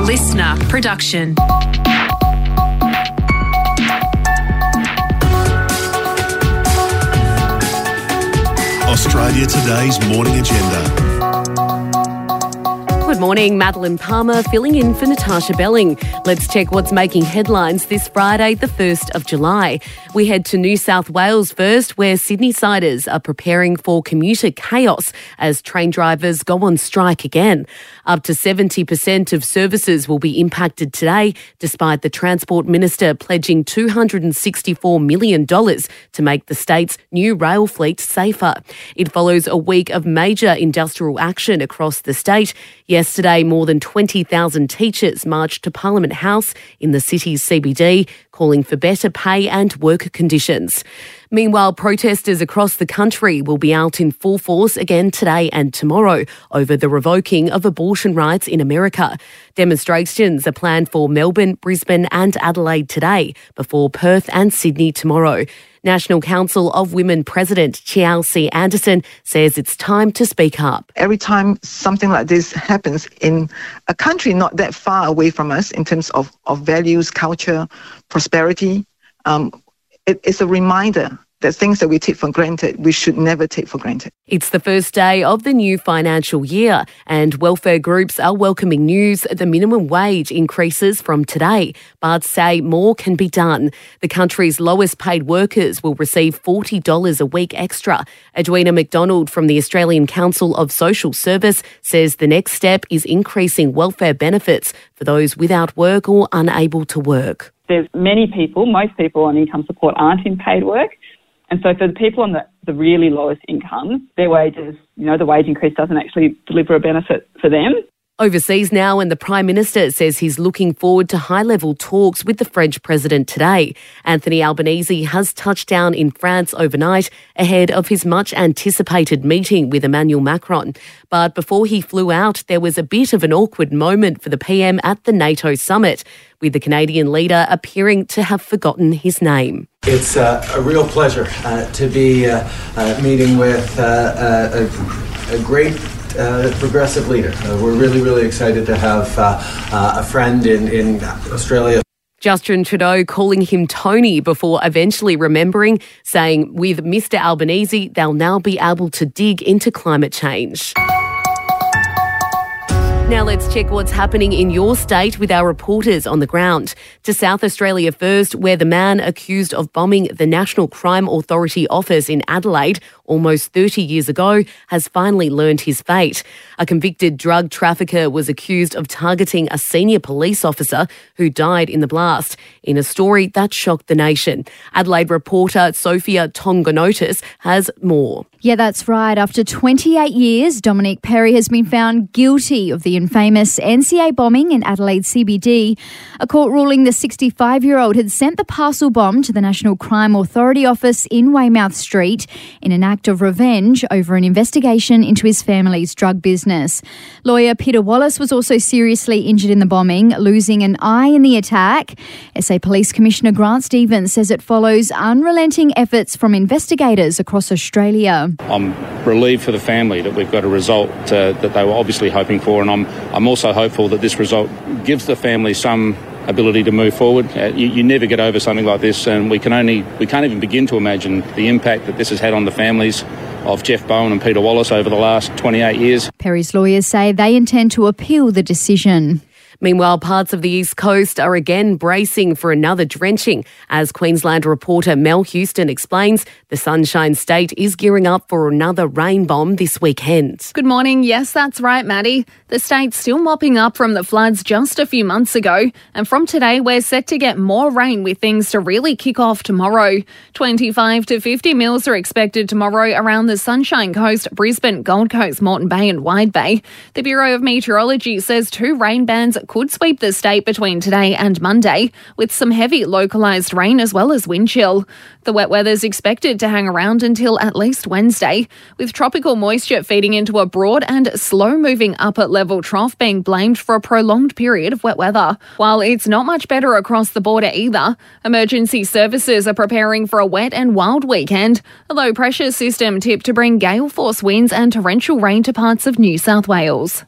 LiSTNR production. Australia Today's morning agenda. Good morning, Madeline Palmer filling in for Natasha Belling. Let's check what's making headlines this Friday, the 1st of July. We head to New South Wales first, where Sydney siders are preparing for commuter chaos as train drivers go on strike again. Up to 70% of services will be impacted today, despite the Transport Minister pledging $264 million to make the state's new rail fleet safer. It follows a week of major industrial action across the state. Yesterday, more than 20,000 teachers marched to Parliament House in the city's CBD, calling for better pay and work conditions. Meanwhile, protesters across the country will be out in full force again today and tomorrow over the revoking of abortion rights in America. Demonstrations are planned for Melbourne, Brisbane, and Adelaide today, before Perth and Sydney tomorrow. National Council of Women President Chelsea Anderson says it's time to speak up. Every time something like this happens in a country not that far away from us in terms of, of values, culture, prosperity, um, it, it's a reminder that things that we take for granted, we should never take for granted. It's the first day of the new financial year, and welfare groups are welcoming news the minimum wage increases from today, but say more can be done. The country's lowest paid workers will receive $40 a week extra. Edwina MacDonald from the Australian Council of Social Service says the next step is increasing welfare benefits for those without work or unable to work. There's many people, most people on income support aren't in paid work. And so for the people on the, the really lowest incomes, their wages, you know, the wage increase doesn't actually deliver a benefit for them. Overseas now, and the Prime Minister says he's looking forward to high level talks with the French President today. Anthony Albanese has touched down in France overnight ahead of his much anticipated meeting with Emmanuel Macron. But before he flew out, there was a bit of an awkward moment for the PM at the NATO summit, with the Canadian leader appearing to have forgotten his name. It's uh, a real pleasure uh, to be uh, uh meeting with uh, uh, a, a great progressive leader. We're really, really excited to have a friend in, in Australia. Justin Trudeau calling him Tony before eventually remembering, saying, with Mr. Albanese, they'll now be able to dig into climate change. Now let's check what's happening in your state with our reporters on the ground. To South Australia first, where the man accused of bombing the National Crime Authority office in Adelaide almost 30 years ago has finally learned his fate. A convicted drug trafficker was accused of targeting a senior police officer who died in the blast in a story that shocked the nation. Adelaide reporter Sophia Tongonotis has more. Yeah, that's right. After 28 years, Domenic Perre has been found guilty of the infamous NCA bombing in Adelaide CBD. A court ruling the 65 year old had sent the parcel bomb to the National Crime Authority office in Weymouth Street in an act of revenge over an investigation into his family's drug business. Lawyer Peter Wallis was also seriously injured in the bombing, losing an eye in the attack. SA Police Commissioner Grant Stevens says it follows unrelenting efforts from investigators across Australia. I'm relieved for the family that we've got a result uh, that they were obviously hoping for, and I'm I'm also hopeful that this result gives the family some ability to move forward. Uh, you, you, never get over something like this, and we can only we can't even begin to imagine the impact that this has had on the families of Jeff Bowen and Peter Wallis over the last 28 years. Perre's lawyers say they intend to appeal the decision. Meanwhile, parts of the East Coast are again bracing for another drenching. As Queensland reporter Mel Houston explains, the Sunshine State is gearing up for another rain bomb this weekend. Good morning. Yes, that's right, Maddie. The state's still mopping up from the floods just a few months ago. And from today, we're set to get more rain with things to really kick off tomorrow. 25 to 50 mils are expected tomorrow around the Sunshine Coast, Brisbane, Gold Coast, Moreton Bay, and Wide Bay. The Bureau of Meteorology says two rain bands could sweep the state between today and Monday, with some heavy localised rain as well as wind chill. The wet weather is expected to hang around until at least Wednesday, with tropical moisture feeding into a broad and slow moving upper level trough being blamed for a prolonged period of wet weather. While it's not much better across the border either, emergency services are preparing for a wet and wild weekend. A low pressure system tipped to bring gale force winds and torrential rain to parts of New South Wales.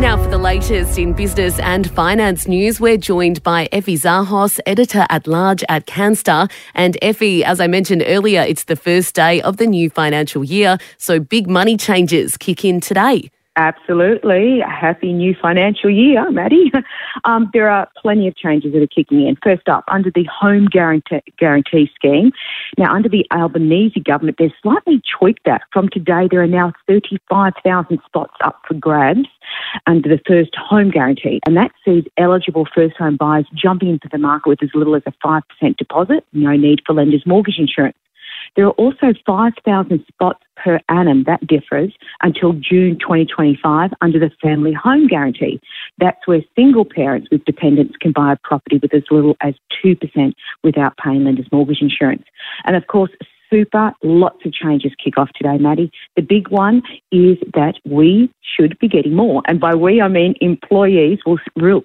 Now, for the latest in business and finance news, we're joined by Effie Zahos, editor at large at Canstar. And Effie, as I mentioned earlier, it's the first day of the new financial year, so big money changes kick in today. Absolutely. A Happy new financial year, Maddie. Um, there are plenty of changes that are kicking in. First up, under the Home Guarantee, guarantee Scheme. Now, under the Albanese government, they've slightly tweaked that. From today, there are now 35,000 spots up for grabs under the first home guarantee. And that sees eligible first home buyers jumping into the market with as little as a 5% deposit, no need for lender's mortgage insurance. There are also 5,000 spots per annum. That differs until June 2025 under the Family Home Guarantee. That's where single parents with dependents can buy a property with as little as 2% without paying lender's mortgage insurance. And of course, super. Lots of changes kick off today, Maddie. The big one is that we should be getting more. And by we, I mean employees will,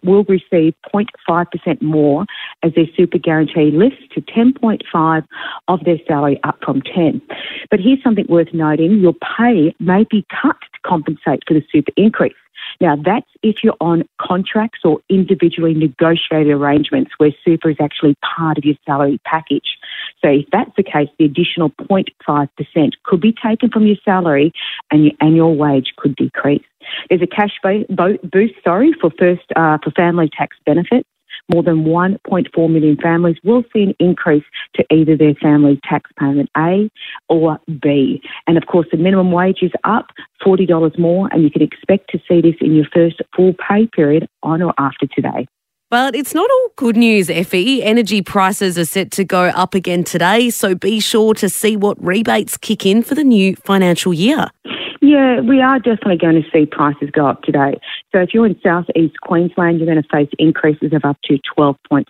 will receive 0.5% more as their super guarantee lifts to 10.5 of their salary up from 10. But here's something worth noting. Your pay may be cut to compensate for the super increase. Now, that's if you're on contracts or individually negotiated arrangements where super is actually part of your salary package. So, if that's the case, the additional 0.5% could be taken from your salary and your annual wage could decrease. There's a cash boost, sorry, for first uh, for family tax benefits more than 1.4 million families will see an increase to either their family tax payment A or B. And of course, the minimum wage is up $40 more, and you can expect to see this in your first full pay period on or after today. But it's not all good news, Effie. Energy prices are set to go up again today, so be sure to see what rebates kick in for the new financial year. Yeah, we are definitely going to see prices go up today. So if you're in southeast Queensland, you're going to face increases of up to 12.6%.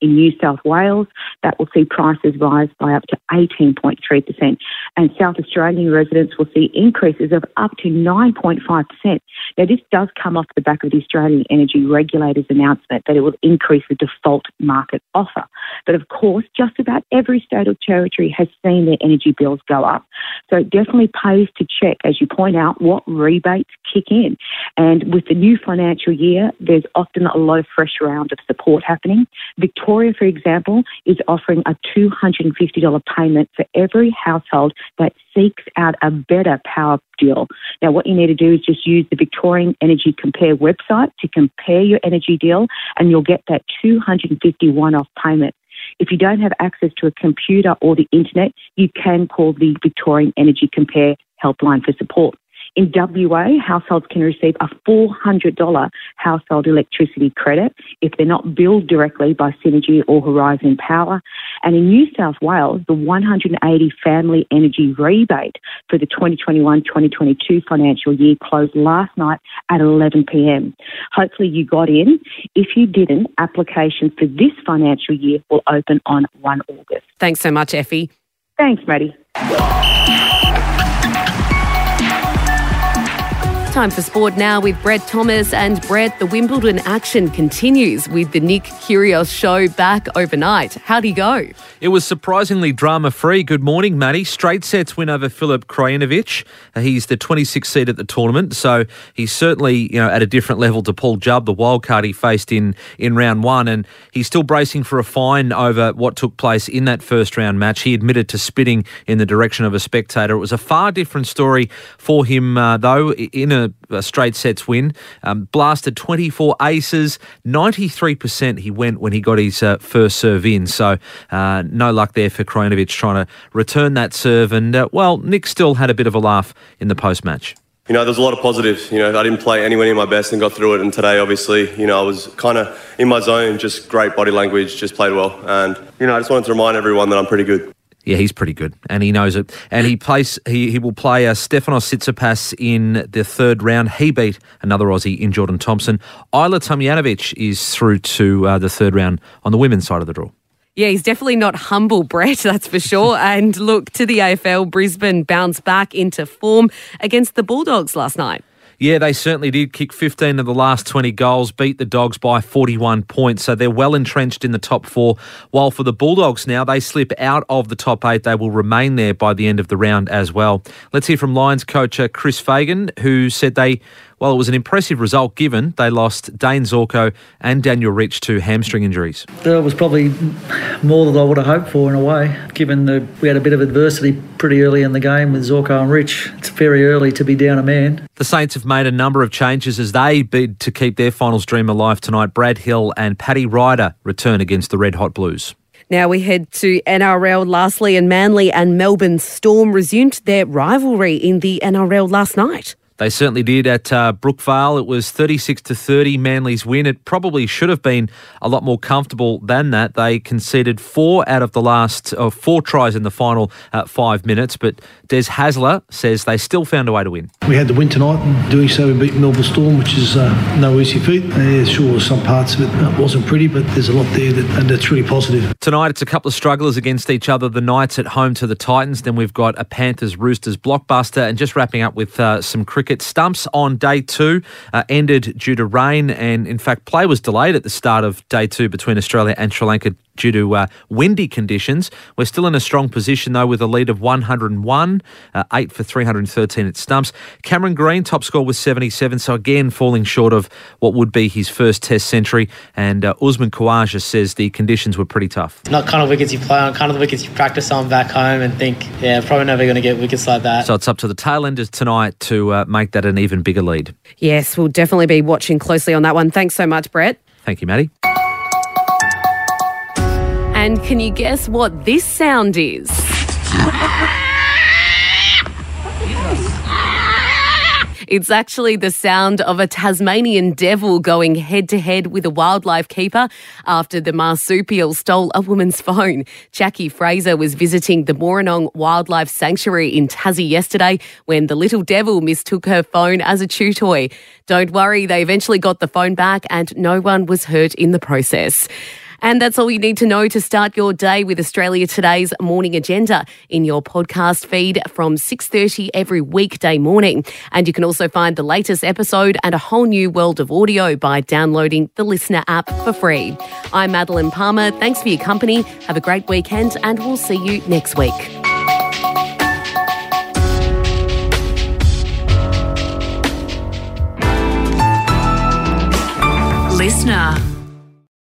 In New South Wales, that will see prices rise by up to 18.3%. And South Australian residents will see increases of up to 9.5%. Now, this does come off the back of the Australian Energy Regulator's announcement that it will increase the default market offer. But of course, just about every state or territory has seen their energy bills go up. So it definitely pays to check as you point out, what rebates kick in. And with the new financial year, there's often a lot of fresh round of support happening. Victoria, for example, is offering a $250 payment for every household that seeks out a better power deal. Now, what you need to do is just use the Victorian Energy Compare website to compare your energy deal, and you'll get that 250 one off payment. If you don't have access to a computer or the internet, you can call the Victorian Energy Compare helpline for support. In WA, households can receive a $400 household electricity credit if they're not billed directly by Synergy or Horizon Power. And in New South Wales, the 180 family energy rebate for the 2021-2022 financial year closed last night at 11pm. Hopefully you got in. If you didn't, applications for this financial year will open on 1 August. Thanks so much, Effie. Thanks, Maddie. Time for sport now with Brett Thomas. And Brett, the Wimbledon action continues with the Nick Kyrgios show back overnight. How do you go? It was surprisingly drama free. Good morning, Maddie. Straight sets win over Filip Krajinovic. He's the 26th seed at the tournament, so he's certainly you know at a different level to Paul Jubb, the wild card he faced in in round one, and he's still bracing for a fine over what took place in that first round match. He admitted to spitting in the direction of a spectator. It was a far different story for him, uh, though, in a a, straight sets win. Um, blasted 24 aces, 93% he went when he got his uh, first serve in. So uh, no luck there for Krajinovic trying to return that serve. And uh, well, Nick still had a bit of a laugh in the post match. You know, there's a lot of positives. You know, I didn't play anywhere near my best and got through it. And today, obviously, you know, I was kind of in my zone, just great body language, just played well. And, you know, I just wanted to remind everyone that I'm pretty good. Yeah, he's pretty good, and he knows it. And he plays. He, he will play uh, Stefanos Tsitsipas in the third round. He beat another Aussie in Jordan Thompson. Ajla Tomljanovic is through to uh, the third round on the women's side of the draw. Yeah, he's definitely not humble, Brett, that's for sure. and look, to the AFL, Brisbane bounced back into form against the Bulldogs last night. Yeah, they certainly did kick 15 of the last 20 goals, beat the Dogs by 41 points. So they're well entrenched in the top four. While for the Bulldogs now, they slip out of the top eight. They will remain there by the end of the round as well. Let's hear from Lions coach uh, Chris Fagan, who said they While it was an impressive result given they lost Dane Zorko and Daniel Rich to hamstring injuries. That was probably more than I would have hoped for in a way, given that we had a bit of adversity pretty early in the game with Zorko and Rich. It's very early to be down a man. The Saints have made a number of changes as they bid to keep their finals dream alive tonight. Brad Hill and Paddy Ryder return against the Red Hot Blues. Now we head to NRL lastly, and Manly and Melbourne Storm resumed their rivalry in the NRL last night. They certainly did at uh, Brookvale. It was 36 to 30, Manly's win. It probably should have been a lot more comfortable than that. They conceded four out of the last uh, four tries in the final uh, five minutes, but Des Hasler says they still found a way to win. We had to win tonight, and doing so, we beat Melbourne Storm, which is uh, no easy feat. Yeah, sure, some parts of it wasn't pretty, but there's a lot there, that, and that's really positive. Tonight, it's a couple of strugglers against each other. The Knights at home to the Titans. Then we've got a Panthers Roosters blockbuster, and just wrapping up with uh, some cricket stumps on day two uh, ended due to rain, and in fact, play was delayed at the start of day two between Australia and Sri Lanka due to uh, windy conditions. We're still in a strong position though with a lead of 101, uh, 8 for 313 at stumps. Cameron Green, top score with 77, so again falling short of what would be his first test century. And uh, Usman Khawaja says the conditions were pretty tough. Not kind of wickets you play on, kind of the wickets you practice on back home and think, yeah, probably never going to get wickets like that. So it's up to the tailenders tonight to uh, make that an even bigger lead. Yes, we'll definitely be watching closely on that one. Thanks so much, Brett. Thank you, Maddie. And can you guess what this sound is? It's actually the sound of a Tasmanian devil going head to head with a wildlife keeper after the marsupial stole a woman's phone. Jackie Fraser was visiting the Bonorong Wildlife Sanctuary in Tassie yesterday when the little devil mistook her phone as a chew toy. Don't worry, they eventually got the phone back and no one was hurt in the process. And that's all you need to know to start your day with Australia Today's morning agenda in your podcast feed from 6:30 every weekday morning. And you can also find the latest episode and a whole new world of audio by downloading the LiSTNR app for free. I'm Madeline Palmer. Thanks for your company. Have a great weekend and we'll see you next week. LiSTNR